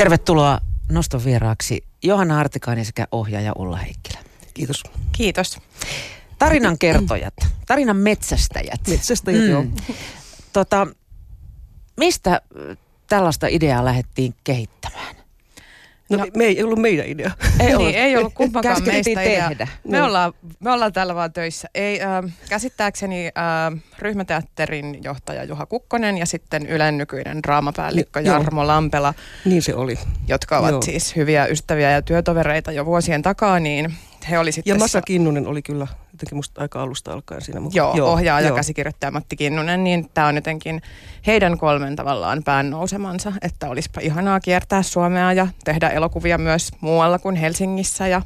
Tervetuloa noston vieraaksi Johanna Artikainen sekä ohjaaja Ulla Heikkilä. Kiitos. Kiitos. Tarinan kertojat, tarinan metsästäjät. Metsästäjät, mm. joo. Tota, mistä tällaista ideaa lähdettiin kehittämään? No, no me ei ollut meidän idea. Ei, niin, ollut, ei ollut kumpakaan meistä idea. tehdä. Me, no. ollaan, me ollaan täällä vaan töissä. Ei, äh, käsittääkseni äh, ryhmäteatterin johtaja Juha Kukkonen ja sitten Ylen nykyinen draamapäällikkö Jarmo Lampela. Niin se oli. Jotka ovat Joo. siis hyviä ystäviä ja työtovereita jo vuosien takaa, niin he oli sitten... Ja Masa Kinnunen oli kyllä jotenkin musta aika alusta alkaen siinä mukaan. Joo, joo ohjaaja joo. käsikirjoittaja Matti Kinnunen, niin tämä on jotenkin heidän kolmen tavallaan pään nousemansa, että olisipa ihanaa kiertää Suomea ja tehdä elokuvia myös muualla kuin Helsingissä ja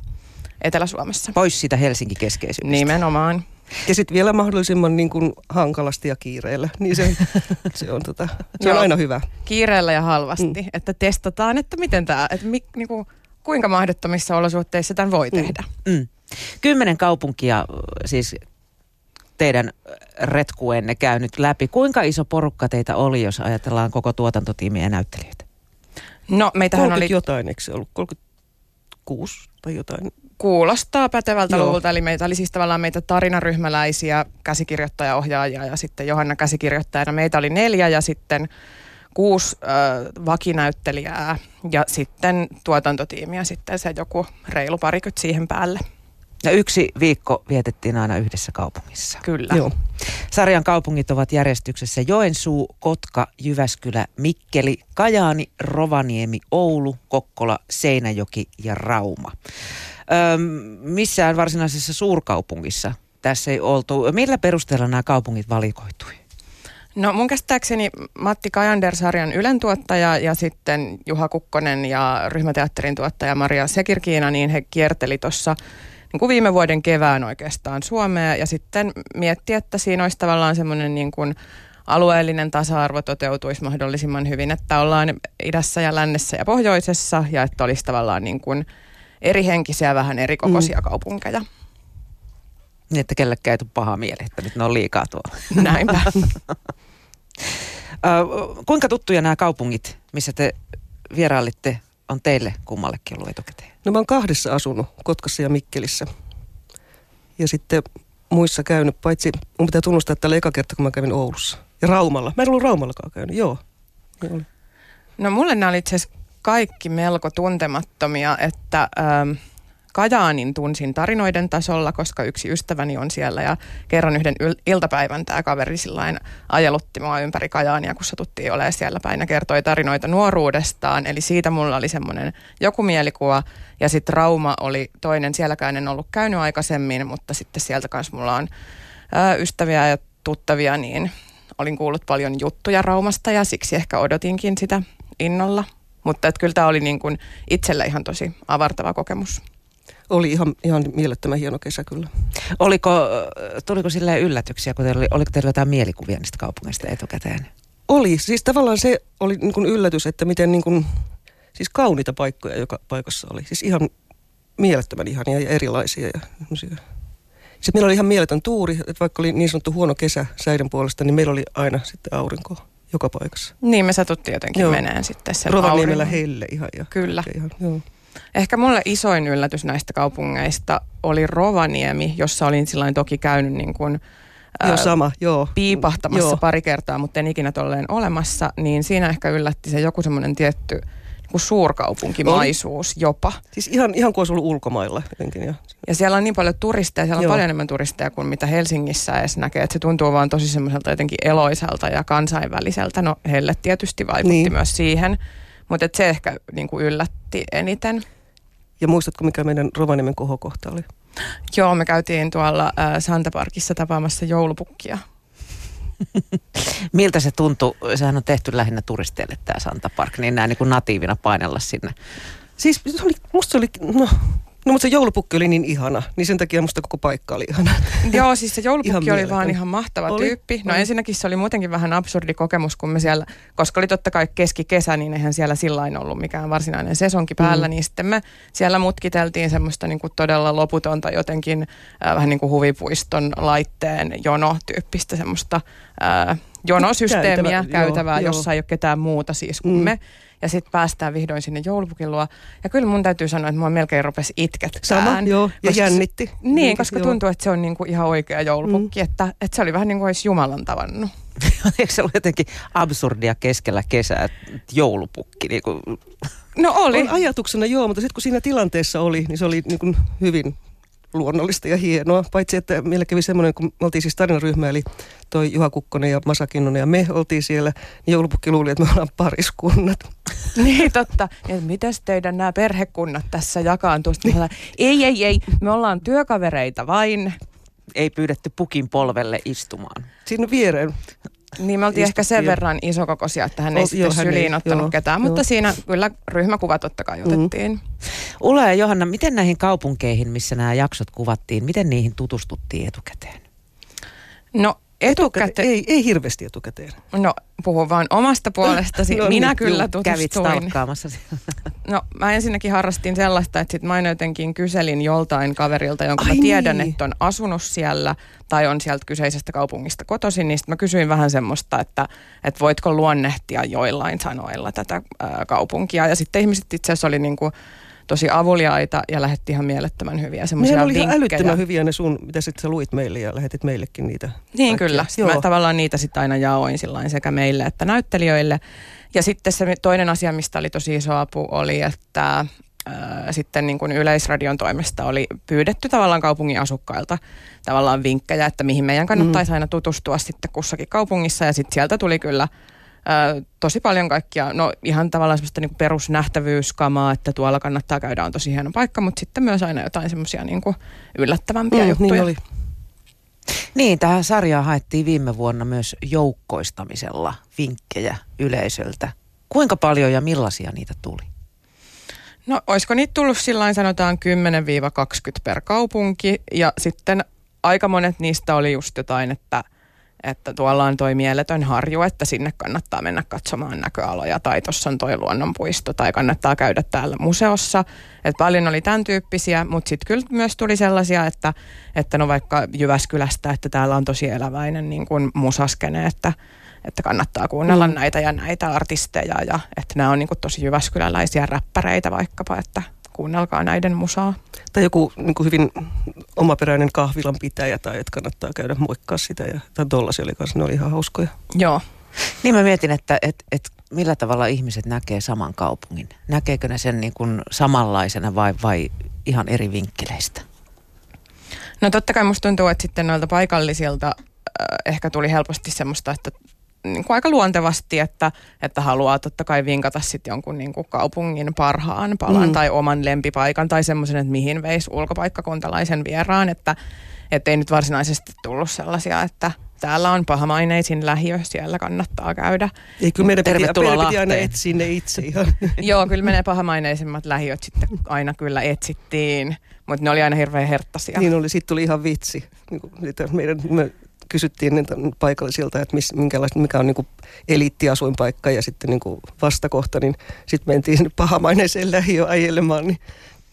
Etelä-Suomessa. Pois siitä Helsinki-keskeisyydestä. Nimenomaan. Ja sitten vielä mahdollisimman niin kuin hankalasti ja kiireellä, niin se, se on, tota, se on aina hyvä. Kiireellä ja halvasti, mm. että testataan, että miten tämä, että mi, niin kuin, kuinka mahdottomissa olosuhteissa tämän voi mm. tehdä. Mm. Kymmenen kaupunkia siis teidän retkuenne käynyt läpi. Kuinka iso porukka teitä oli, jos ajatellaan koko tuotantotiimiä ja näyttelijöitä? No meitähän oli... jotain, eikö se ollut? 36 tai jotain? Kuulostaa pätevältä Joo. luvulta, eli meitä oli siis tavallaan meitä tarinaryhmäläisiä, käsikirjoittaja-ohjaajia ja sitten Johanna käsikirjoittajana. Meitä oli neljä ja sitten kuusi äh, vakinäyttelijää ja sitten tuotantotiimiä sitten se joku reilu parikymmentä siihen päälle. Ja yksi viikko vietettiin aina yhdessä kaupungissa. Kyllä. Joo. Sarjan kaupungit ovat järjestyksessä Joensuu, Kotka, Jyväskylä, Mikkeli, Kajaani, Rovaniemi, Oulu, Kokkola, Seinäjoki ja Rauma. Öm, missään varsinaisessa suurkaupungissa tässä ei oltu. Millä perusteella nämä kaupungit valikoitui? No mun käsittääkseni Matti Kajander-sarjan Ylen tuottaja ja sitten Juha Kukkonen ja ryhmäteatterin tuottaja Maria Sekirkiina, niin he kierteli tuossa niin kuin viime vuoden kevään oikeastaan Suomea ja sitten mietti, että siinä olisi tavallaan semmoinen niin kuin alueellinen tasa-arvo toteutuisi mahdollisimman hyvin, että ollaan idässä ja lännessä ja pohjoisessa ja että olisi tavallaan niin kuin eri henkisiä, vähän eri kokoisia mm. kaupunkeja. Niin, että kellekään ei tule paha mieli, että nyt ne on liikaa tuolla. Näinpä. kuinka tuttuja nämä kaupungit, missä te vierailitte, on teille kummallekin ollut etukäteen? No mä oon kahdessa asunut, Kotkassa ja Mikkelissä. Ja sitten muissa käynyt, paitsi mun pitää tunnustaa, että tällä eka kerta, kun mä kävin Oulussa. Ja Raumalla. Mä en ollut Raumallakaan käynyt, joo. Oli. No mulle nämä oli itse asiassa kaikki melko tuntemattomia, että... Ähm, Kajaanin tunsin tarinoiden tasolla, koska yksi ystäväni on siellä ja kerran yhden yl- iltapäivän tämä kaveri sillain ajelutti mua ympäri Kajaania, kun satuttiin olemaan siellä päin ja kertoi tarinoita nuoruudestaan. Eli siitä mulla oli semmoinen joku mielikuva ja sitten Rauma oli toinen, sielläkään en ollut käynyt aikaisemmin, mutta sitten sieltä kanssa mulla on ää, ystäviä ja tuttavia, niin olin kuullut paljon juttuja Raumasta ja siksi ehkä odotinkin sitä innolla. Mutta kyllä tämä oli niin kuin itselle ihan tosi avartava kokemus. Oli ihan, ihan mielettömän hieno kesä kyllä. Oliko, tuliko sille yllätyksiä, kun teillä oli, oliko teillä jotain mielikuvia niistä kaupungeista etukäteen? Oli. Siis tavallaan se oli niin kuin yllätys, että miten niin kuin, siis kauniita paikkoja joka paikassa oli. Siis ihan mielettömän ihania ja erilaisia. Ja sitten meillä oli ihan mieletön tuuri, että vaikka oli niin sanottu huono kesä säiden puolesta, niin meillä oli aina sitten aurinko joka paikassa. Niin, me satuttiin jotenkin joo. meneen sitten sen Rovaniemellä helle ihan. Ja Kyllä. Ihan, joo. Ehkä mulle isoin yllätys näistä kaupungeista oli Rovaniemi, jossa olin silloin toki käynyt niin kuin, joo, sama, joo. piipahtamassa joo. pari kertaa, mutta en ikinä tolleen olemassa, niin siinä ehkä yllätti se joku semmoinen tietty niin suurkaupunkimaisuus oli. jopa. Siis ihan, ihan kuin olisi ollut ulkomailla jotenkin. Ja, ja siellä on niin paljon turisteja, siellä on Joo. paljon enemmän turisteja kuin mitä Helsingissä edes näkee. Että se tuntuu vaan tosi semmoiselta jotenkin eloiselta ja kansainväliseltä. No heille tietysti vaikutti niin. myös siihen. Mutta se ehkä niin kuin yllätti eniten. Ja muistatko, mikä meidän Rovaniemen kohokohta oli? Joo, me käytiin tuolla äh, Santa Parkissa tapaamassa joulupukkia. Miltä se tuntui? Sehän on tehty lähinnä turisteille tämä Santa Park, niin näin niin kuin natiivina painella sinne. Siis se oli, musta se oli, no No mutta se joulupukki oli niin ihana, niin sen takia musta koko paikka oli ihana. Joo, siis se joulupukki oli vaan ihan mahtava oli, tyyppi. No oli. ensinnäkin se oli muutenkin vähän absurdi kokemus, kun me siellä, koska oli totta kai keskikesä, niin eihän siellä sillain ollut mikään varsinainen sesonki päällä, mm. niin sitten me siellä mutkiteltiin semmoista niin kuin todella loputonta jotenkin äh, vähän niin kuin huvipuiston laitteen jono-tyyppistä semmoista äh, jonosysteemiä, käytävää, käytävää joo, jossa joo. ei ole ketään muuta siis kuin mm. me. ja sitten päästään vihdoin sinne joulupukin luo. Ja kyllä mun täytyy sanoa, että mua melkein rupesi itkettää. Sama, joo, ja koska jännitti. Se, niin, Niin, koska joo. tuntuu, että se on niinku ihan oikea joulupukki, mm. että, että se oli vähän niin kuin olisi Jumalan tavannut. Eikö se ole jotenkin absurdia keskellä kesää, että joulupukki? Niin kuin, No oli. On ajatuksena joo, mutta sitten kun siinä tilanteessa oli, niin se oli niin kuin hyvin luonnollista ja hienoa. Paitsi, että meillä kävi semmoinen, kun me oltiin siis tarinaryhmä, eli toi Juha Kukkonen ja Masa Kinnunen ja me oltiin siellä, niin joulupukki luuli, että me ollaan pariskunnat. Niin totta. Ja mitäs teidän nämä perhekunnat tässä jakaantuu? Ollaan, ei, ei, ei, me ollaan työkavereita vain. ei pyydetty pukin polvelle istumaan. Siinä viereen. Niin me oltiin ehkä sen Istuttiin. verran isokokoisia, että hän ei Ol- sitten ei, syliin ottanut joo, ketään, joo. mutta siinä kyllä ryhmäkuva totta kai otettiin. Ulla ja Johanna, miten näihin kaupunkeihin, missä nämä jaksot kuvattiin, miten niihin tutustuttiin etukäteen? No etukäteen, Ei, ei hirveästi etukäteen. no puhun vaan omasta puolestasi. No Minä niin, kyllä Kävit tutustuin. stalkkaamassa siellä. No mä ensinnäkin harrastin sellaista, että sit mä aina jotenkin kyselin joltain kaverilta, jonka Ai mä tiedän, niin. että on asunut siellä tai on sieltä kyseisestä kaupungista kotoisin, niin sit mä kysyin vähän semmoista, että, että voitko luonnehtia joillain sanoilla tätä ää, kaupunkia. Ja sitten ihmiset itse asiassa oli niinku tosi avuliaita ja lähetti ihan mielettömän hyviä semmoisia oli ihan älyttömän hyviä ne sun, mitä sitten sä luit meille ja lähetit meillekin niitä. Niin kaikkia. kyllä. Sitten mä Joo. tavallaan niitä sitten aina jaoin sillain sekä meille että näyttelijöille. Ja sitten se toinen asia, mistä oli tosi iso apu, oli, että sitten niin kuin Yleisradion toimesta oli pyydetty tavallaan kaupungin asukkailta tavallaan vinkkejä, että mihin meidän kannattaisi aina tutustua sitten kussakin kaupungissa. Ja sitten sieltä tuli kyllä äh, tosi paljon kaikkia, no ihan tavallaan semmoista niin perusnähtävyyskamaa, että tuolla kannattaa käydä, on tosi hieno paikka, mutta sitten myös aina jotain semmoisia niin yllättävämpiä Mm, juttuja. niin oli. Niin, tähän sarjaan haettiin viime vuonna myös joukkoistamisella vinkkejä yleisöltä. Kuinka paljon ja millaisia niitä tuli? No olisiko niitä tullut sillä sanotaan 10-20 per kaupunki ja sitten aika monet niistä oli just jotain, että, että tuolla on toi mieletön harju, että sinne kannattaa mennä katsomaan näköaloja tai tuossa on toi luonnonpuisto tai kannattaa käydä täällä museossa. Et paljon oli tämän tyyppisiä, mutta sitten kyllä myös tuli sellaisia, että, että no vaikka Jyväskylästä, että täällä on tosi eläväinen niin kuin musaskene, että, että kannattaa kuunnella mm. näitä ja näitä artisteja ja että nämä on niin kuin tosi jyväskyläläisiä räppäreitä vaikkapa, että kuunnelkaa näiden musaa. Tai joku niin kuin hyvin omaperäinen kahvilan pitäjä tai että kannattaa käydä moikkaa sitä. Ja, tai tollasia oli kanssa, ne oli ihan hauskoja. Joo. Niin mä mietin, että et, et millä tavalla ihmiset näkee saman kaupungin. Näkeekö ne sen niin kuin samanlaisena vai, vai ihan eri vinkkeleistä? No totta kai musta tuntuu, että sitten noilta paikallisilta ehkä tuli helposti semmoista, että niin kuin aika luontevasti, että, että haluaa totta kai vinkata sitten jonkun niin kuin kaupungin parhaan palan Mm. tai oman lempipaikan tai semmoisen, että mihin veisi ulkopaikkakuntalaisen vieraan, että et ei nyt varsinaisesti tullut sellaisia, että täällä on pahamaineisin lähiö, siellä kannattaa käydä. Ei, kyllä meidän piti, Tervetuloa meidän piti aina etsiä ne itse ihan. Joo, kyllä menee pahamaineisimmat lähiöt sitten aina kyllä etsittiin, mutta ne oli aina hirveän herttaisia. niin oli, siitä tuli ihan vitsi. Niin kuin, että meidän, me kysyttiin niiltä paikallisilta, että mis, minkälaista, mikä on niin kuin eliittiasuinpaikka ja sitten niin kuin vastakohta, niin sitten mentiin sinne pahamaineeseen lähiöön ajelemaan. Niin,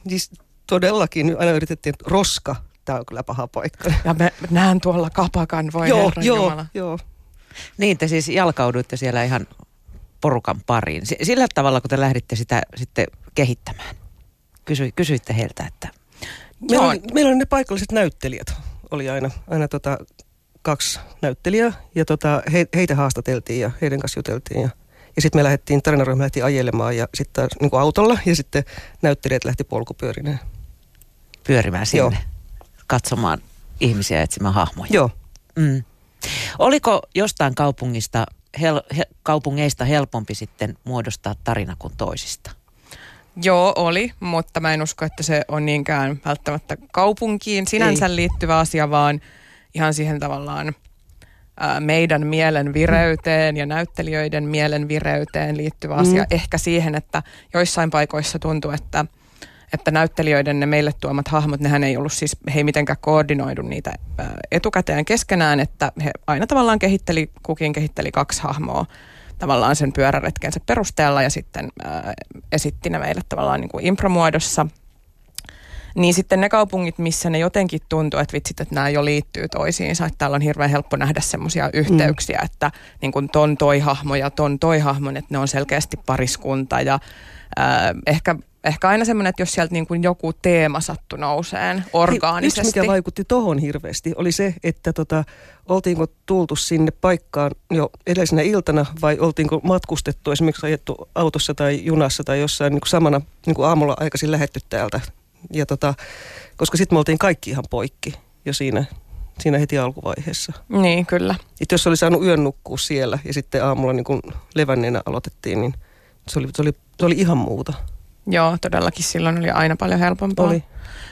siis todellakin aina yritettiin, että roska, tämä on kyllä paha paikka. Ja mä näen tuolla kapakan, voi joo, herran joo, Jumala. joo. Niin, te siis jalkauduitte siellä ihan porukan pariin. S- Sillä tavalla, kun te lähditte sitä sitten kehittämään. Kysy, kysyitte heiltä, että Meillä Joo. oli, meillä oli ne paikalliset näyttelijät, oli aina, aina tota, kaksi näyttelijää ja tota, he, heitä haastateltiin ja heidän kanssa juteltiin ja, ja sitten me lähdettiin, tarinaryhmä lähti ajelemaan ja sitten niin autolla ja sitten näyttelijät lähti polkupyörineen. pyörimään sinne Joo. katsomaan ihmisiä ja etsimään hahmoja. Joo, Mm. Oliko jostain kaupungista, hel, he, kaupungeista helpompi sitten muodostaa tarina kuin toisista? Joo, oli, mutta mä en usko, että se on niinkään välttämättä kaupunkiin sinänsä Ei. liittyvä asia, vaan ihan siihen tavallaan meidän mielen vireyteen ja näyttelijöiden mielen vireyteen liittyvä asia. Mm. Ehkä siihen, että joissain paikoissa tuntuu, että, että näyttelijöiden ne meille tuomat hahmot, nehän ei ollut siis, he ei mitenkään koordinoidu niitä etukäteen keskenään, että he aina tavallaan kehitteli, kukin kehitteli kaksi hahmoa tavallaan sen pyöräretkensä perusteella ja sitten ää, esitti ne meille tavallaan niin kuin impromuodossa. Niin sitten ne kaupungit, missä ne jotenkin tuntuu, että vitsit, että nämä jo liittyy toisiinsa, että täällä on hirveän helppo nähdä semmoisia yhteyksiä, mm. että niin kuin ton toi hahmo ja ton toi hahmo, että ne on selkeästi pariskunta ja äh, ehkä ehkä aina semmoinen, että jos sieltä niin kuin joku teema sattu nouseen orgaanisesti. Yksi, mikä vaikutti tohon hirveästi, oli se, että tota, oltiinko tultu sinne paikkaan jo edellisenä iltana vai oltiinko matkustettu, esimerkiksi ajettu autossa tai junassa tai jossain niin kuin samana niin kuin aamulla aikaisin lähetty täältä. Ja tota, koska sitten me oltiin kaikki ihan poikki jo siinä, siinä heti alkuvaiheessa. Niin, kyllä. Et jos oli saanut yön nukkua siellä ja sitten aamulla niin kuin levänneenä aloitettiin, niin se oli, se oli, se oli ihan muuta. Joo, todellakin silloin oli aina paljon helpompaa. Oli.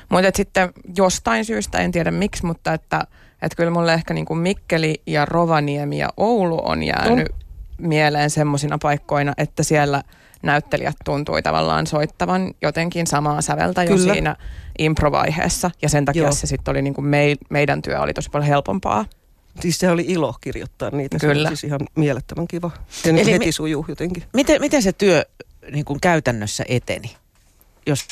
Mutta sitten jostain syystä, en tiedä miksi, mutta että, että kyllä mulle ehkä niin kuin Mikkeli ja Rovaniemi ja Oulu on jäänyt on. mieleen semmoisina paikkoina, että siellä näyttelijät tuntui tavallaan soittavan jotenkin samaa säveltä jo kyllä. siinä improvaiheessa. Ja sen takia Joo. se sitten oli niin kuin me, meidän työ oli tosi paljon helpompaa. Siis se oli ilo kirjoittaa niitä. Kyllä. Se oli siis ihan mielettömän kiva. Ja niin heti mi- sujuu jotenkin. Miten, miten se työ niin kuin käytännössä eteni, jos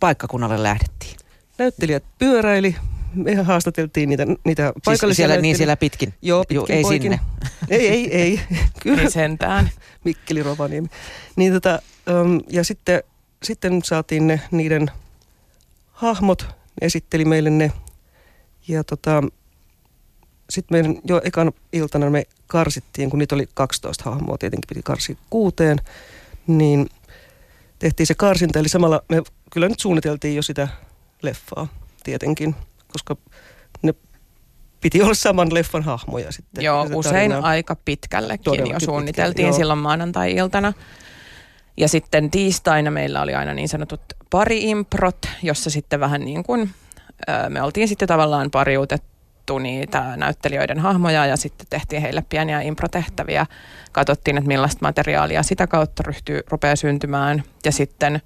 paikkakunnalle lähdettiin? Näyttelijät pyöräili, me haastateltiin niitä, niitä siis paikallisia siellä, niin siellä pitkin? Joo, pitkin Joo, ei poikin. sinne. Ei, ei, ei. Kyllä. Ei sentään. Mikkeli Rovaniemi. Niin tota, um, ja sitten, sitten saatiin ne niiden hahmot, ne esitteli meille ne. Ja tota, sitten meidän jo ekan iltana me karsittiin, kun niitä oli 12 hahmoa, tietenkin piti karsia kuuteen niin tehtiin se karsinta. Eli samalla me kyllä nyt suunniteltiin jo sitä leffaa tietenkin, koska ne piti olla saman leffan hahmoja sitten. Joo, usein aika pitkällekin jo suunniteltiin pitkä, silloin maanantai-iltana. Ja sitten tiistaina meillä oli aina niin sanotut pari-improt, jossa sitten vähän niin kuin me oltiin sitten tavallaan pariutettu niitä näyttelijöiden hahmoja ja sitten tehtiin heille pieniä improtehtäviä. Katsottiin, että millaista materiaalia sitä kautta ryhtyy, rupeaa syntymään ja sitten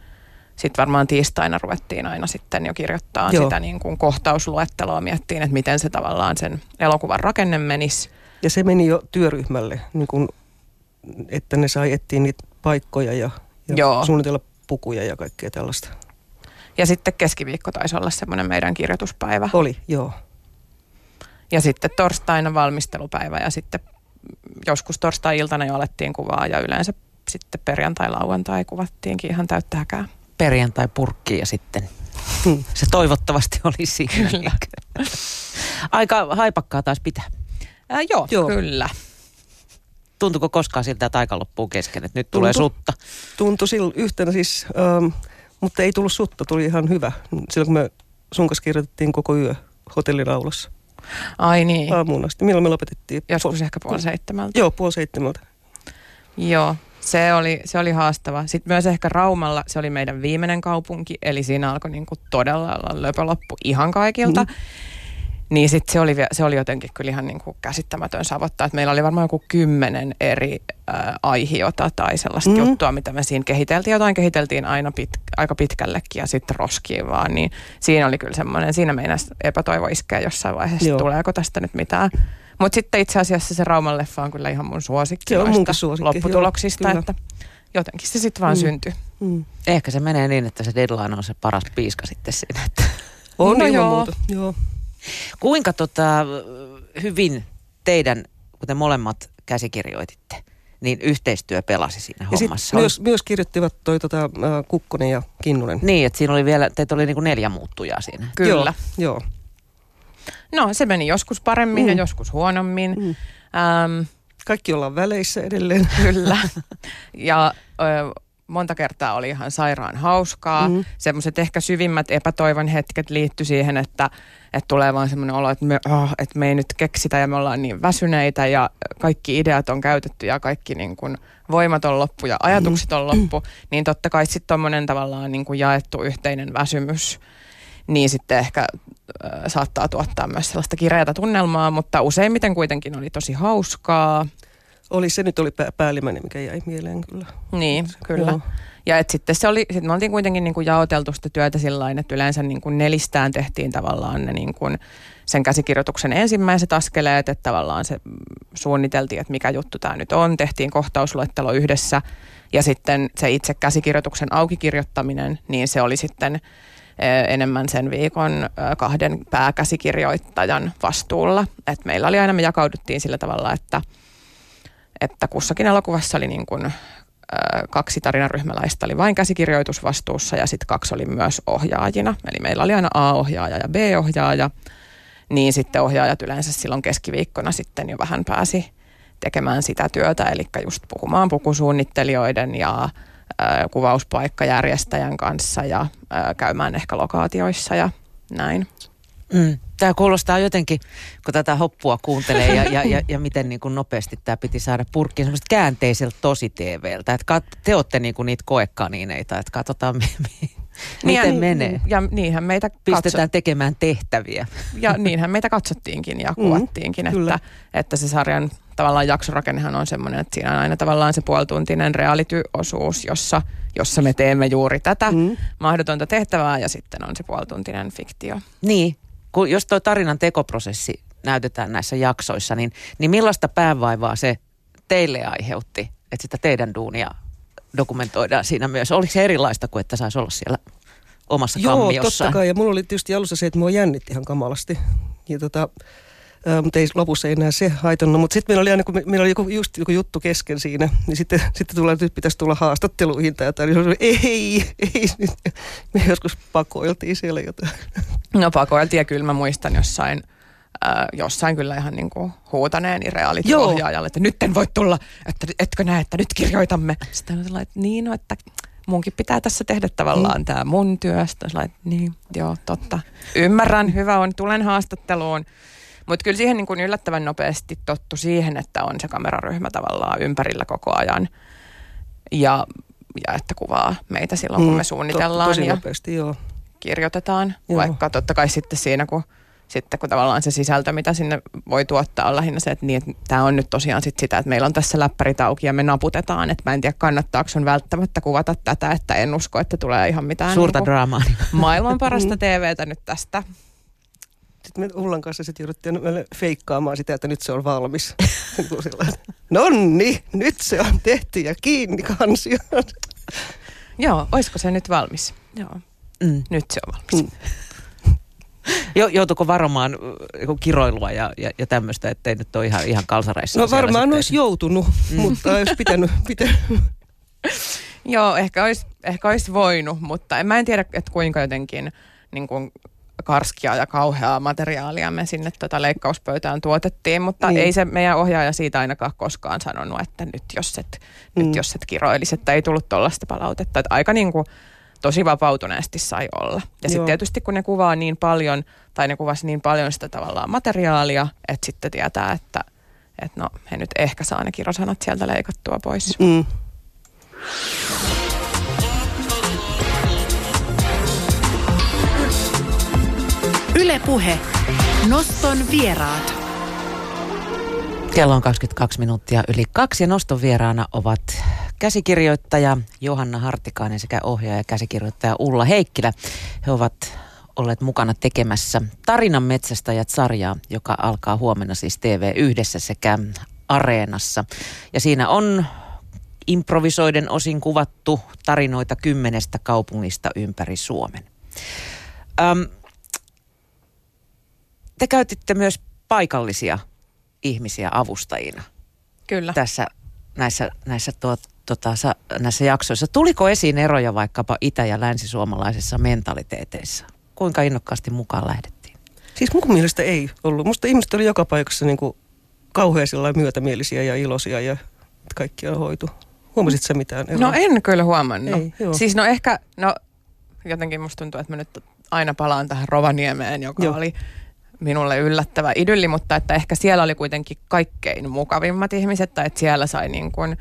sitten varmaan tiistaina ruvettiin aina sitten jo kirjoittaa Joo. sitä niin kuin kohtausluetteloa, miettiin, että miten se tavallaan sen elokuvan rakenne menisi. Ja se meni jo työryhmälle, niin kuin, että ne sai etsiä niitä paikkoja ja, ja Joo. suunnitella pukuja ja kaikkea tällaista. Ja sitten keskiviikko taisi olla semmoinen meidän kirjoituspäivä. Oli, joo. Ja sitten torstaina valmistelupäivä ja sitten joskus torstai-iltana jo alettiin kuvaa ja yleensä sitten perjantai-lauantai kuvattiinkin ihan täyttä häkää. Perjantai-purkki ja sitten se toivottavasti oli siinä. Kyllä. Aika haipakkaa taas pitää. Ää, joo, joo, kyllä. Tuntuuko koskaan siltä, että aika loppuu kesken, että nyt Tuntu, tulee sutta? Tuntui silloin yhtenä siis, ähm, mutta ei tullut sutta, tuli ihan hyvä. Silloin kun me sun kanssa kirjoitettiin koko yö hotelliraulassa. Ai niin. Aamuun asti. Milloin me lopetettiin? Joskus ehkä puoli seitsemältä. Joo, puoli seitsemältä. Joo, se oli, se oli haastava. Sitten myös ehkä Raumalla se oli meidän viimeinen kaupunki, eli siinä alkoi niinku todella olla löpöloppu ihan kaikilta. Mm. Niin sitten se oli, se oli jotenkin kyllä ihan niin kuin käsittämätön savottaa, että meillä oli varmaan joku kymmenen eri äh, aihiota tai sellaista mm. juttua, mitä me siinä kehiteltiin. Jotain kehiteltiin aina pit, aika pitkällekin ja sitten roskiin vaan, niin siinä oli kyllä semmoinen, siinä meinasi epätoivo iskeä jossain vaiheessa, Joo. tuleeko tästä nyt mitään. Mutta sitten itse asiassa se Rauman leffa on kyllä ihan mun suosikki se on mun suosikki, lopputuloksista, joo, että jotenkin se sitten vaan mm. syntyi. Mm. Ehkä se menee niin, että se deadline on se paras piiska sitten siinä. Että... On no joo. muuta, joo. Kuinka tota, hyvin teidän, kun te molemmat käsikirjoititte, niin yhteistyö pelasi siinä ja hommassa? Myös, myös kirjoittivat toi tota, äh, Kukkonen ja Kinnunen. Niin, että siinä oli vielä, teitä oli niinku neljä muuttujaa siinä. Kyllä. Joo. joo. No se meni joskus paremmin mm. ja joskus huonommin. Mm. Ähm, Kaikki ollaan väleissä edelleen. Kyllä. Ja ö, monta kertaa oli ihan sairaan hauskaa. Mm. Semmoiset ehkä syvimmät epätoivon hetket liittyi siihen, että, että tulee vaan semmoinen olo, että me, oh, että me ei nyt keksitä ja me ollaan niin väsyneitä ja kaikki ideat on käytetty ja kaikki niin kuin voimat on loppu ja ajatukset on loppu. Niin totta kai sitten tuommoinen tavallaan niin kuin jaettu yhteinen väsymys niin sitten ehkä saattaa tuottaa myös sellaista kireätä tunnelmaa, mutta useimmiten kuitenkin oli tosi hauskaa. Oli se nyt oli päällimmäinen, mikä jäi mieleen kyllä. Niin, kyllä. Joo. Ja et sitten se oli, sit me oltiin kuitenkin niin kuin jaoteltu sitä työtä sillä että yleensä niin kuin nelistään tehtiin tavallaan ne niin kuin sen käsikirjoituksen ensimmäiset askeleet, että tavallaan se suunniteltiin, että mikä juttu tämä nyt on, tehtiin kohtausluettelo yhdessä ja sitten se itse käsikirjoituksen aukikirjoittaminen, niin se oli sitten enemmän sen viikon kahden pääkäsikirjoittajan vastuulla. Et meillä oli aina, me jakauduttiin sillä tavalla, että, että kussakin elokuvassa oli niin kuin kaksi tarinaryhmäläistä oli vain käsikirjoitusvastuussa ja sitten kaksi oli myös ohjaajina. Eli meillä oli aina A-ohjaaja ja B-ohjaaja, niin sitten ohjaajat yleensä silloin keskiviikkona sitten jo vähän pääsi tekemään sitä työtä, eli just puhumaan pukusuunnittelijoiden ja kuvauspaikkajärjestäjän kanssa ja käymään ehkä lokaatioissa ja näin. Mm. Tämä kuulostaa jotenkin, kun tätä hoppua kuuntelee ja, ja, ja, ja miten niin kuin nopeasti tämä piti saada purkkiin semmoista käänteiseltä tosi TVltä. Te olette niin kuin niitä koekanineita, että katsotaan mi, mi, miten niin, menee. Ja niinhän meitä Pistetään katso... tekemään tehtäviä. Ja niinhän meitä katsottiinkin ja mm, kuvattiinkin, mm, että, että se sarjan tavallaan jaksorakennehan on semmoinen, että siinä on aina tavallaan se puolituntinen reality-osuus, jossa, jossa me teemme juuri tätä mm. mahdotonta tehtävää ja sitten on se puolituntinen fiktio. Niin, kun jos tuo tarinan tekoprosessi näytetään näissä jaksoissa, niin, niin millaista päävaivaa se teille aiheutti, että sitä teidän duunia dokumentoidaan siinä myös? Oliko se erilaista kuin että saisi olla siellä omassa Joo, kammiossa? Joo, totta kai. Ja mulla oli tietysti alussa se, että mua jännitti ihan kamalasti. Ja tota, mutta ei, lopussa ei enää se haitannut. Mutta sitten meillä oli aina, kun meillä oli joku, just joku juttu kesken siinä, niin sitten, sitten tulee, nyt pitäisi tulla haastatteluihin tai jotain. Niin ei, ei, me joskus pakoiltiin siellä jotain. No pakoiltiin ja kyllä mä muistan jossain, äh, jossain kyllä ihan niin kuin huutaneeni reality-ohjaajalle, että nyt en voi tulla, että etkö näe, että nyt kirjoitamme. Sitten on sellainen, että niin, no, että munkin pitää tässä tehdä tavallaan mm. tämä mun työstä. Sellainen, niin, joo, totta. Ymmärrän, hyvä on, tulen haastatteluun. Mutta kyllä siihen niin kuin yllättävän nopeasti tottu siihen, että on se kameraryhmä tavallaan ympärillä koko ajan. Ja, ja että kuvaa meitä silloin, kun me mm, suunnitellaan to, tosi ja nopeasti, joo. kirjoitetaan. Joo. Vaikka totta kai sitten siinä, kun sitten kun tavallaan se sisältö, mitä sinne voi tuottaa, on lähinnä se, että, niin, että tämä on nyt tosiaan sit sitä, että meillä on tässä läppärit auki ja me naputetaan, että mä en tiedä kannattaako sun välttämättä kuvata tätä, että en usko, että tulee ihan mitään Suurta niin kuin, draamaa. Maailman parasta TVtä nyt tästä sitten me Ullan kanssa sitten jouduttiin feikkaamaan sitä, että nyt se on valmis. Nonni, nyt se on tehty ja kiinni kansi. Joo, olisiko se nyt valmis? Joo, mm. nyt se on valmis. Mm. Joutuuko varomaan kiroilua ja, ja, ja tämmöistä, ettei nyt ole ihan, ihan kalsareissa? No varmaan olisi joutunut, mm. mutta olisi pitänyt. pitänyt. Joo, ehkä olisi, ehkä olisi voinut, mutta en, mä en tiedä, että kuinka jotenkin niin kuin karskia ja kauheaa materiaalia me sinne tota leikkauspöytään tuotettiin, mutta niin. ei se meidän ohjaaja siitä ainakaan koskaan sanonut, että nyt jos et, mm. nyt jos et kiroilisi, että ei tullut tuollaista palautetta. Että aika niin kuin, tosi vapautuneesti sai olla. Ja sitten tietysti kun ne kuvaa niin paljon, tai ne kuvasi niin paljon sitä tavallaan materiaalia, että sitten tietää, että, että no he nyt ehkä saa ne kirosanat sieltä leikattua pois. Mm. Ylepuhe Noston vieraat. Kello on 22 minuuttia yli kaksi ja Noston vieraana ovat käsikirjoittaja Johanna Hartikainen sekä ohjaaja ja käsikirjoittaja Ulla Heikkilä. He ovat olleet mukana tekemässä Tarinan metsästäjät-sarjaa, joka alkaa huomenna siis TV yhdessä sekä Areenassa. Ja siinä on improvisoiden osin kuvattu tarinoita kymmenestä kaupungista ympäri Suomen. Öm, te käytitte myös paikallisia ihmisiä avustajina. Kyllä. Tässä näissä, näissä, tuo, tota, sa, näissä jaksoissa. Tuliko esiin eroja vaikkapa itä- ja länsisuomalaisissa mentaliteeteissa? Kuinka innokkaasti mukaan lähdettiin? Siis mun mielestä ei ollut. Musta ihmiset oli joka paikassa niin kuin kauhean myötämielisiä ja iloisia ja kaikkia hoitu. Huomasit sä mitään eroa? No en kyllä huomannut. Ei, siis no ehkä, no jotenkin musta tuntuu, että mä nyt aina palaan tähän Rovaniemeen, joka joo. oli minulle yllättävä idylli, mutta että ehkä siellä oli kuitenkin kaikkein mukavimmat ihmiset, tai että siellä sai niin kuin,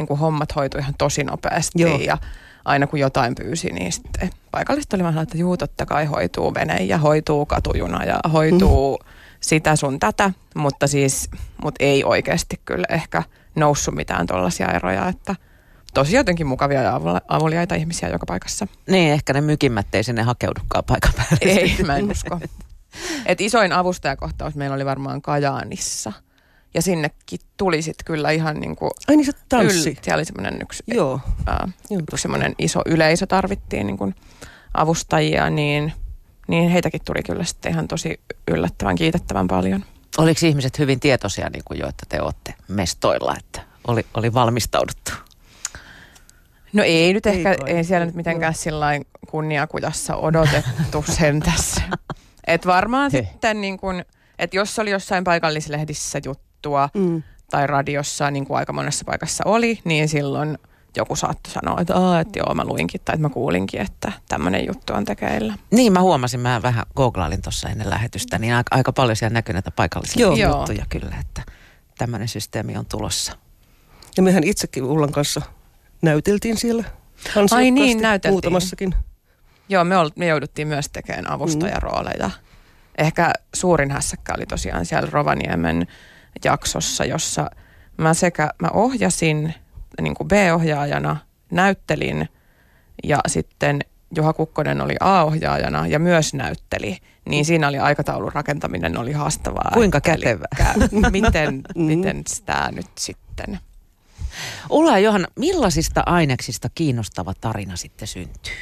niin kuin hommat hoitu ihan tosi nopeasti Joo. ja aina kun jotain pyysi, niin sitten paikallista oli vähän että juu, totta kai hoituu vene ja hoituu katujuna ja hoituu mm. sitä sun tätä, mutta siis, mut ei oikeasti kyllä ehkä noussut mitään tuollaisia eroja, että tosi jotenkin mukavia ja avuliaita ihmisiä joka paikassa. Niin, ehkä ne mykimmät ei sinne hakeudukaan paikan päälle. Ei, mä en usko. Et isoin avustajakohtaus meillä oli varmaan Kajaanissa. Ja sinnekin tuli sitten kyllä ihan niin kuin... Ai niin se tanssi. Yl, siellä oli semmoinen yksi, Joo. Äh, yksi semmoinen iso yleisö tarvittiin niin kuin avustajia, niin, niin heitäkin tuli kyllä sitten ihan tosi yllättävän kiitettävän paljon. Oliko ihmiset hyvin tietoisia niin kuin jo, että te olette mestoilla, että oli, oli valmistauduttu? No ei nyt ehkä, Ei ei, siellä nyt mitenkään sillä kunniakujassa odotettu sen tässä. Et varmaan sitten niin kun, että jos oli jossain paikallislehdissä juttua Mm. tai radiossa, niin kuin aika monessa paikassa oli, niin silloin joku saattoi sanoa, että, Aa, että joo mä luinkin tai että mä kuulinkin, että tämmöinen juttu on tekeillä. Niin, mä huomasin, mä vähän googlailin tuossa ennen lähetystä, niin aika, aika paljon siellä näkyy näitä paikallisia Joo. juttuja kyllä, että tämmöinen systeemi on tulossa. Ja mehän itsekin Ullan kanssa näyteltiin siellä. Ai niin, näyteltiin. Muutamassakin. Joo, me, ol, me jouduttiin myös tekemään avustajarooleja. Ehkä suurin hässäkkä oli tosiaan siellä Rovaniemen jaksossa, jossa mä sekä mä ohjasin niin kuin B-ohjaajana, näyttelin ja sitten Juha Kukkonen oli A-ohjaajana ja myös näytteli. Niin siinä oli aikataulun rakentaminen oli haastavaa. Kuinka kätevää. Miten, Mm. miten tämä nyt sitten? Ulla ja Johanna, millaisista aineksista kiinnostava tarina sitten syntyy?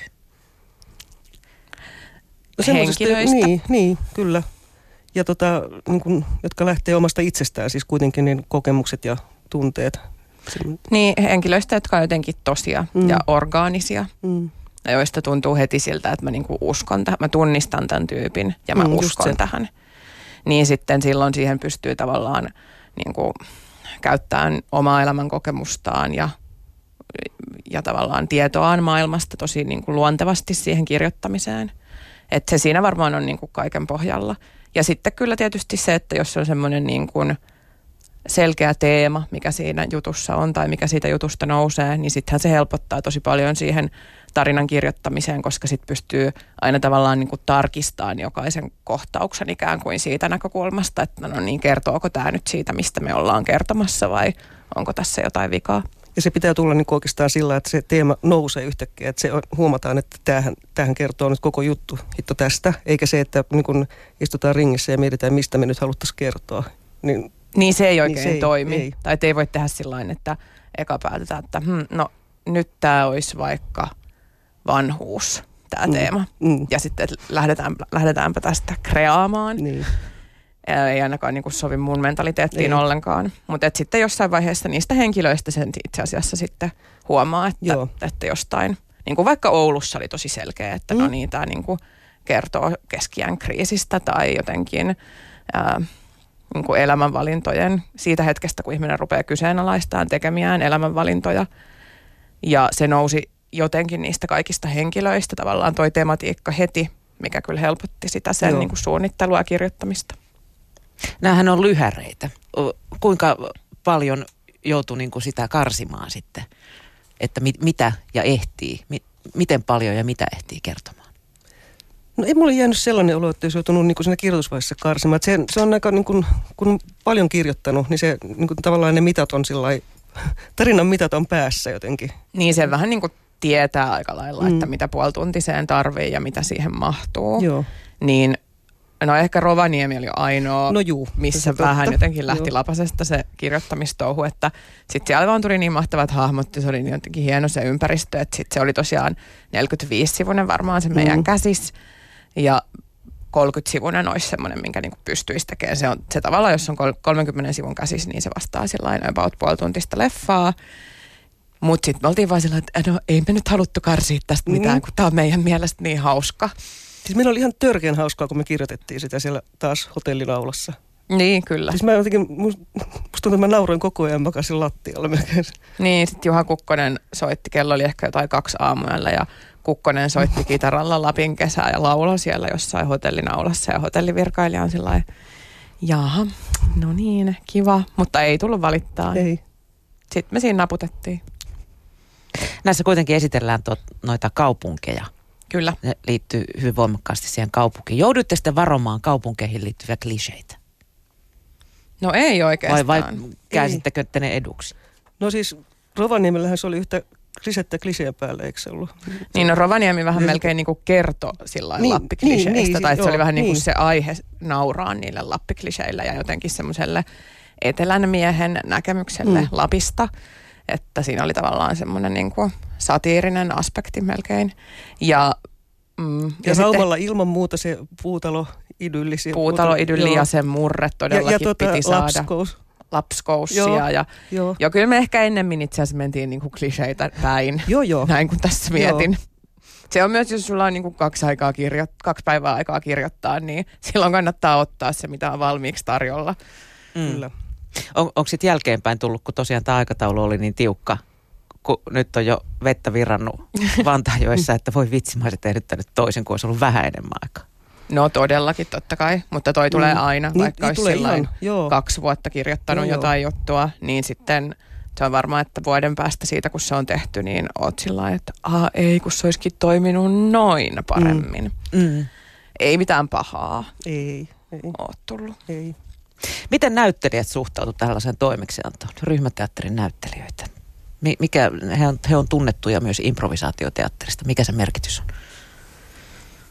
No Henkilöistä. Niin, niin, kyllä. Ja tota, niin kun, jotka lähtee omasta itsestään, siis kuitenkin niin kokemukset ja tunteet. Niin, henkilöistä, jotka on jotenkin tosia Mm. ja orgaanisia. Mm. ja joista tuntuu heti siltä, että mä niinku uskon tähän, mä tunnistan tämän tyypin ja mä Mm, uskon tähän. Niin sitten silloin siihen pystyy tavallaan niinku käyttämään omaa elämän kokemustaan ja, ja tavallaan tietoaan maailmasta tosi niinku luontevasti siihen kirjoittamiseen. Että se siinä varmaan on niinku kaiken pohjalla. Ja sitten kyllä tietysti se, että jos on semmoinen niin kuin selkeä teema, mikä siinä jutussa on tai mikä siitä jutusta nousee, niin sittenhän se helpottaa tosi paljon siihen tarinan kirjoittamiseen, koska sitten pystyy aina tavallaan niin kuin tarkistamaan jokaisen kohtauksen ikään kuin siitä näkökulmasta, että no niin, kertooko tämä nyt siitä, mistä me ollaan kertomassa vai onko tässä jotain vikaa. Ja se pitää tulla niin oikeastaan sillä, että se teema nousee yhtäkkiä. Että se on, huomataan, että tämähän, tämähän kertoo nyt koko juttu hitto tästä. Eikä se, että niin kun istutaan ringissä ja mietitään, mistä me nyt haluttaisiin kertoa. Niin, Niin se ei Niin oikein se ei- toimi. ei. Tai ei voi tehdä sillä että eka päätetään, että hmm, no nyt tämä olisi vaikka vanhuus, tämä Mm. teema. mm, Ja sitten lähdetään, lähdetäänpä tästä kreaamaan. niin. Ei ainakaan niin kuin sovi mun mentaliteettiin Ei. ollenkaan. Mutta sitten jossain vaiheessa niistä henkilöistä sen itse asiassa sitten huomaa, että, Joo. että jostain, niin kuin vaikka Oulussa oli tosi selkeä, että Mm. no niin, tämä niin kuin kertoo keskiään kriisistä tai jotenkin ää, niin kuin elämänvalintojen siitä hetkestä, kun ihminen rupeaa kyseenalaistamaan tekemiään elämänvalintoja. Ja se nousi jotenkin niistä kaikista henkilöistä tavallaan toi tematiikka heti, mikä kyllä helpotti sitä sen Joo. niin kuin suunnittelua ja kirjoittamista. Nämähän on lyhäreitä. Kuinka paljon joutuu niin kuin sitä karsimaan sitten, että mit, mitä ja ehtii, mi, miten paljon ja mitä ehtii kertomaan? No ei mulle jäänyt sellainen olo, että olisi joutunut niin kuin siinä kirjoitusvaiheessa karsimaan. Että Se, se on aika, niin kuin, kun on paljon kirjoittanut, niin se niin kuin, tavallaan ne mitat on sillä tarinan mitat on päässä jotenkin. Niin se vähän niin kuin tietää aika lailla, Mm. että mitä puolituntiseen tarvii ja mitä siihen mahtuu. Joo. Niin no ehkä Rovaniemi oli ainoa, No juu. missä vähän totta. jotenkin lähti Joo. lapasesta se kirjoittamistouhu, että sitten siellä vaan tuli niin mahtavat hahmot ja se oli niin jotenkin hieno se ympäristö, että sitten se oli tosiaan 45-sivuinen varmaan se meidän Mm. käsis ja 30-sivuinen olisi semmoinen, minkä niin pystyisi tekemään. Se, on, se tavallaan, jos on kol- 30 sivun käsis, niin se vastaa sillä about puolituntista leffaa. Mutta sitten me oltiin vaan sillä, että no ei me nyt haluttu karsia tästä mitään, Mm. kun tämä on meidän mielestä niin hauska. Siis meillä oli ihan törkeän hauskaa, kun me kirjoitettiin sitä siellä taas hotellinaulassa. Niin, kyllä. Siis mä jotenkin, musta musta tuntuu, että mä nauroin koko ajan, makasin lattialla melkein. Niin, sitten Juha Kukkonen soitti, kello oli ehkä jotain kaksi aamuyöllä ja Kukkonen soitti kitaralla Lapin kesää ja lauloi siellä jossain hotellinaulassa ja hotellivirkailija on sillä jaha, no niin, kiva, mutta ei tullut valittaa. Ei. Sitten me siinä naputettiin. Näissä kuitenkin esitellään tot, noita kaupunkeja. Kyllä. Ne liittyy hyvin voimakkaasti siihen kaupunkiin. Joudutte sitten varomaan kaupunkeihin liittyviä kliseitä? No ei oikeastaan. Vai, vai käsittekö te ne eduksi? No siis Rovaniemellähän se oli yhtä klisettä kliseen päälle, eikö se ollut? Niin no Rovaniemi vähän Ja melkein niin kuin kertoi sillä Niin, niin, lappikliseistä, niin, niin, tai että se oli joo, vähän niin kuin niin. se aihe nauraa niille lappikliseille ja jotenkin semmoiselle etelän miehen näkemykselle Mm. mm. Lapista, että siinä oli tavallaan semmoinen niin kuin satiirinen aspekti melkein. Ja Mm. Ja, Ja, ja sitten Raumalla ilman muuta se puutalo idylli. puutaloidylli ja se murre todellakin ja, ja tota, piti saada. lapskous. Lapskoussia. Joo. Ja, Joo. joo, kyllä me ehkä ennemmin itse asiassa mentiin niin kuin kliseitä päin. Joo, joo. Näin kun tässä mietin. Se on myös, jos sulla on niin kuin kaksi, aikaa kirjo- kaksi päivää aikaa kirjoittaa, niin silloin kannattaa ottaa se, mitä on valmiiksi tarjolla. Mm. Kyllä. On, onko sitten jälkeenpäin tullut, kun tosiaan tämä aikataulu oli niin tiukka, kun nyt on jo vettä virrannut Vantajoissa, että voi vitsi, mä olisin tehnyt tänne toisin, kun olisi ollut vähän enemmän aikaa. No todellakin totta kai, mutta toi tulee Mm. aina, Niin- vaikka niin olisi tulee ihan, joo. kaksi vuotta kirjoittanut Joo, joo. jotain juttua, niin sitten se on varmaan, että vuoden päästä siitä, kun se on tehty, niin oot sillä että Aa, ei, kun se olisikin toiminut noin paremmin. Mm. Mm. Ei mitään pahaa Ei, ei, ole tullut. ei. Miten näyttelijät suhtautuivat tällaiseen toimeksiantoon? Ryhmäteatterin näyttelijöitä. Mi- Mikä, he, on, he on tunnettuja myös improvisaatioteatterista. Mikä se merkitys on?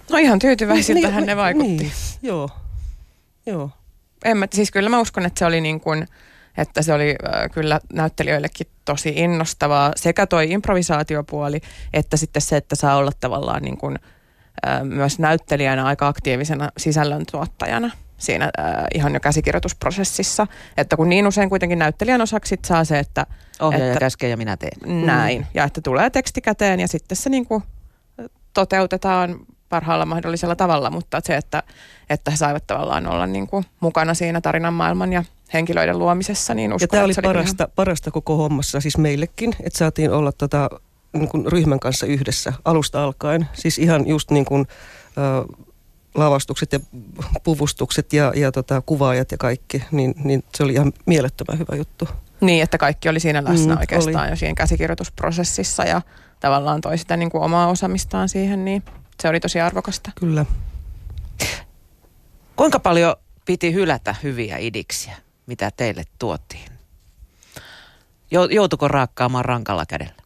No ihan tyytyväisiltähän Niin, ne vaikutti. Niin, joo. Joo. En mä, siis kyllä mä uskon, että se oli niin kuin, että se oli äh, kyllä näyttelijöillekin tosi innostavaa sekä toi improvisaatiopuoli, että sitten se, että saa olla tavallaan niin kuin, äh, myös näyttelijänä aika aktiivisena sisällöntuottajana siinä äh, ihan jo käsikirjoitusprosessissa. Että kun niin usein kuitenkin näyttelijän osaksi sit saa se, että Ohjaaja Että- käskee ja minä teen. näin, ja että tulee teksti käteen ja sitten se niin kuin toteutetaan parhaalla mahdollisella tavalla, mutta se, että, että he saivat tavallaan olla niin kuin mukana siinä tarinan maailman ja henkilöiden luomisessa, niin uskon, Ja tämä oli että se kyllä parasta, parasta koko hommassa, siis meillekin, että saatiin olla tota, niin kuin ryhmän kanssa yhdessä alusta alkaen. Siis ihan just niin kuin, äh, lavastukset ja puvustukset ja, ja tota, kuvaajat ja kaikki, niin, niin se oli ihan mielettömän hyvä juttu. Niin, että kaikki oli siinä läsnä Mm, oikeastaan oli. jo siinä käsikirjoitusprosessissa ja tavallaan toi sitä niin kuin omaa osaamistaan siihen, niin se oli tosi arvokasta. Kyllä. Kuinka paljon piti hylätä hyviä idiksiä, mitä teille tuotiin? Jou- Joutuiko raakkaamaan rankalla kädellä?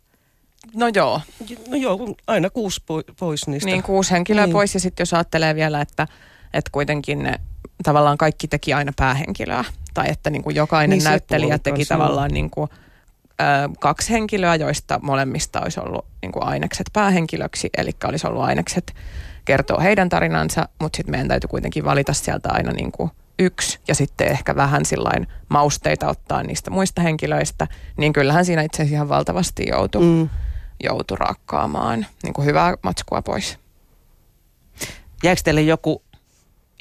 No joo, No joo, aina kuusi po- pois niistä. niin kuusi henkilöä Niin. pois ja sitten jos ajattelee vielä, että, että kuitenkin ne, tavallaan kaikki teki aina päähenkilöä. Tai että niin kuin jokainen Niin näyttelijä teki tavallaan niin kuin, ö, kaksi henkilöä, joista molemmista olisi ollut niin kuin ainekset päähenkilöksi. Eli olisi ollut ainekset kertoo heidän tarinansa, mutta sitten meidän täytyy kuitenkin valita sieltä aina niin kuin yksi ja sitten ehkä vähän sillain mausteita ottaa niistä muista henkilöistä. Niin kyllähän siinä itse asiassa ihan valtavasti joutui, mm. Joutui rakkaamaan niin kuin hyvää matskua pois. Jääkö teille joku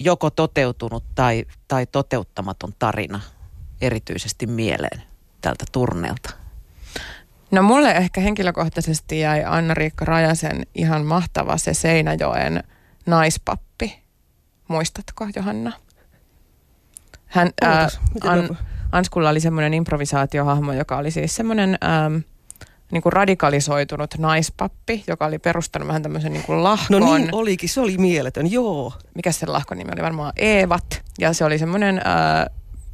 joko toteutunut tai, tai toteuttamaton tarina erityisesti mieleen tältä turneelta? No mulle ehkä henkilökohtaisesti jäi Anna-Riikka Rajasen ihan mahtava se Seinäjoen naispappi. Muistatko Johanna? Hän, ää, Ootas, An, Anskulla oli semmoinen improvisaatiohahmo, joka oli siis semmoinen äm, niin kuin radikalisoitunut naispappi, joka oli perustanut vähän tämmöisen niin kuin No lahkon. niin olikin, se oli mieletön, joo. Mikä sen lahkon nimi oli? Varmaan Eevat. Ja se oli semmoinen äh,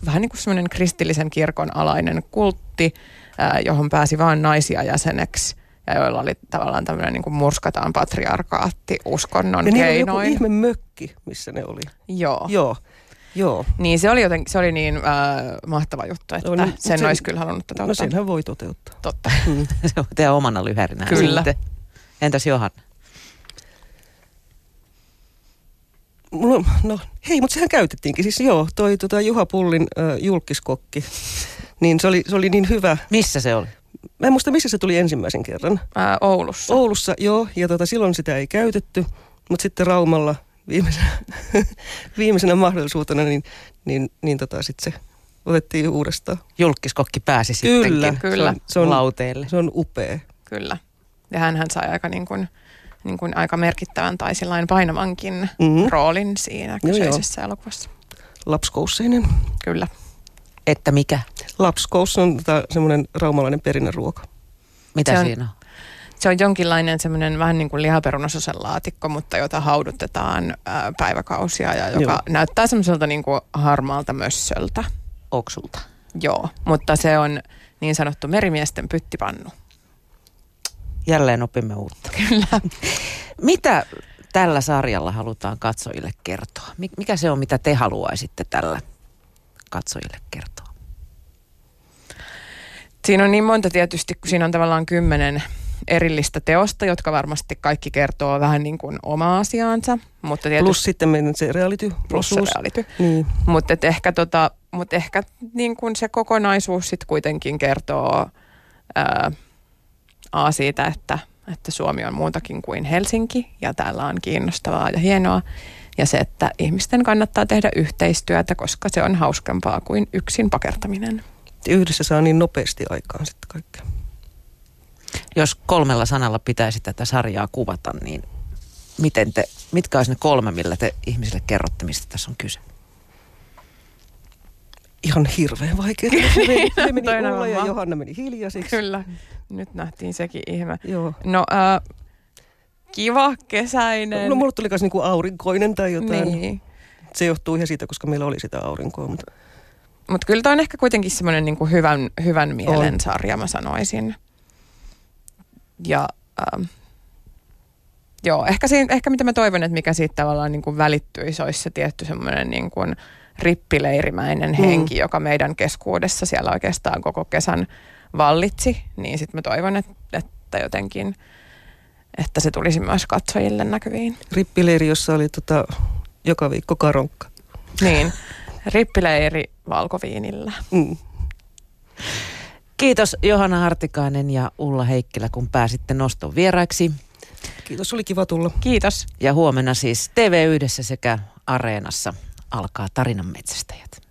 vähän niin kuin semmoinen kristillisen kirkon alainen kultti, äh, johon pääsi vain naisia jäseneksi ja joilla oli tavallaan tämmöinen niin kuin murskataan patriarkaatti uskonnon Ja niillä oli joku keinoin. ihme mökki, missä ne oli. Joo. Joo, joo. Niin se oli, joten, se oli niin äh, mahtava juttu, että No niin, sen sen- olisi kyllä halunnut toteuttaa. No senhän voi toteuttaa. Totta. Mm. Se on teidän omana lyhärinä. Kyllä. Sitten. Entäs Johanna? On- no hei, mutta sehän käytettiinkin. Siis joo, toi tota Juha Pullin äh, julkiskokki, niin se oli, se oli niin hyvä. Missä se oli? Mä en muista, missä se tuli ensimmäisen kerran. Ää, Oulussa. Oulussa, joo, ja tota, silloin sitä ei käytetty, mutta sitten Raumalla viimeisenä, viimeisenä mahdollisuutena, niin, niin, niin tota, sitten se otettiin uudestaan. Julkiskokki pääsi Kyllä, sittenkin Kyllä. Se on, se on, lauteille. se on upea. Kyllä. Ja hän sai aika, niin kuin, niin kuin aika merkittävän tai sillain painavankin Mhm. roolin siinä Joo, kyseisessä elokuvassa. Lapskousseinen. Kyllä. Että mikä? Lapskous on tota, semmoinen raumalainen perinneruoka. Mitä Se on- siinä on? Se on jonkinlainen semmoinen vähän niin kuin lihaperunasosen laatikko, mutta jota haudutetaan ää, päiväkausia ja joka Joo. näyttää semmoiselta niin kuin harmaalta mössöltä. Oksulta. Joo, mutta se on niin sanottu merimiesten pyttipannu. Jälleen opimme uutta. Kyllä. Mitä tällä sarjalla halutaan katsojille kertoa? Mi- Mikä se on, mitä te haluaisitte tällä katsojille kertoa? Siinä on niin monta tietysti, kun siinä on tavallaan kymmenen erillistä teosta, jotka varmasti kaikki kertoo vähän niin kuin omaa asiaansa. Mutta tietysti, Plus sitten meidän se reality plus se reality. Niin. Mutta ehkä, tota, mut ehkä niin kun se kokonaisuus sitten kuitenkin kertoo ää, A siitä, että, että Suomi on muutakin kuin Helsinki ja täällä on kiinnostavaa ja hienoa. Ja se, että ihmisten kannattaa tehdä yhteistyötä, koska se on hauskempaa kuin yksin pakertaminen. Yhdessä saa niin nopeasti aikaan sitten kaikkea. Jos kolmella sanalla pitäisi tätä sarjaa kuvata, niin miten te, mitkä olisi ne kolme, millä te ihmisille kerrotte, mistä tässä on kyse? Ihan hirveän vaikea. Se meni, se meni Ulla ja Johanna meni hiljaisiksi. Kyllä, nyt nähtiin sekin ihme. Joo. No, ää, kiva, kesäinen. No mulle tuli myös niinku aurinkoinen tai jotain. niin. Se johtuu ihan siitä, koska meillä oli sitä aurinkoa. Mutta Mutta kyllä toi on ehkä kuitenkin semmoinen niinku hyvän, hyvän mielen On. sarja, mä sanoisin. Ja ähm, joo, ehkä, siinä, ehkä mitä mä toivon, että mikä siitä tavallaan niinku välittyisi, olisi se tietty semmoinen niinku rippileirimäinen Mm. henki, joka meidän keskuudessa siellä oikeastaan koko kesän vallitsi. Niin sitten mä toivon, että, että jotenkin, että se tulisi myös katsojille näkyviin. rippileiri, jossa oli tota, joka viikko karonkka. Niin, rippileiri valkoviinillä. Mm. Kiitos Johanna Hartikainen ja Ulla Heikkilä, kun pääsitte noston vieraiksi. Kiitos, oli kiva tulla. Kiitos. Ja huomenna siis TV Yhdessä sekä Areenassa alkaa tarinan metsästäjät.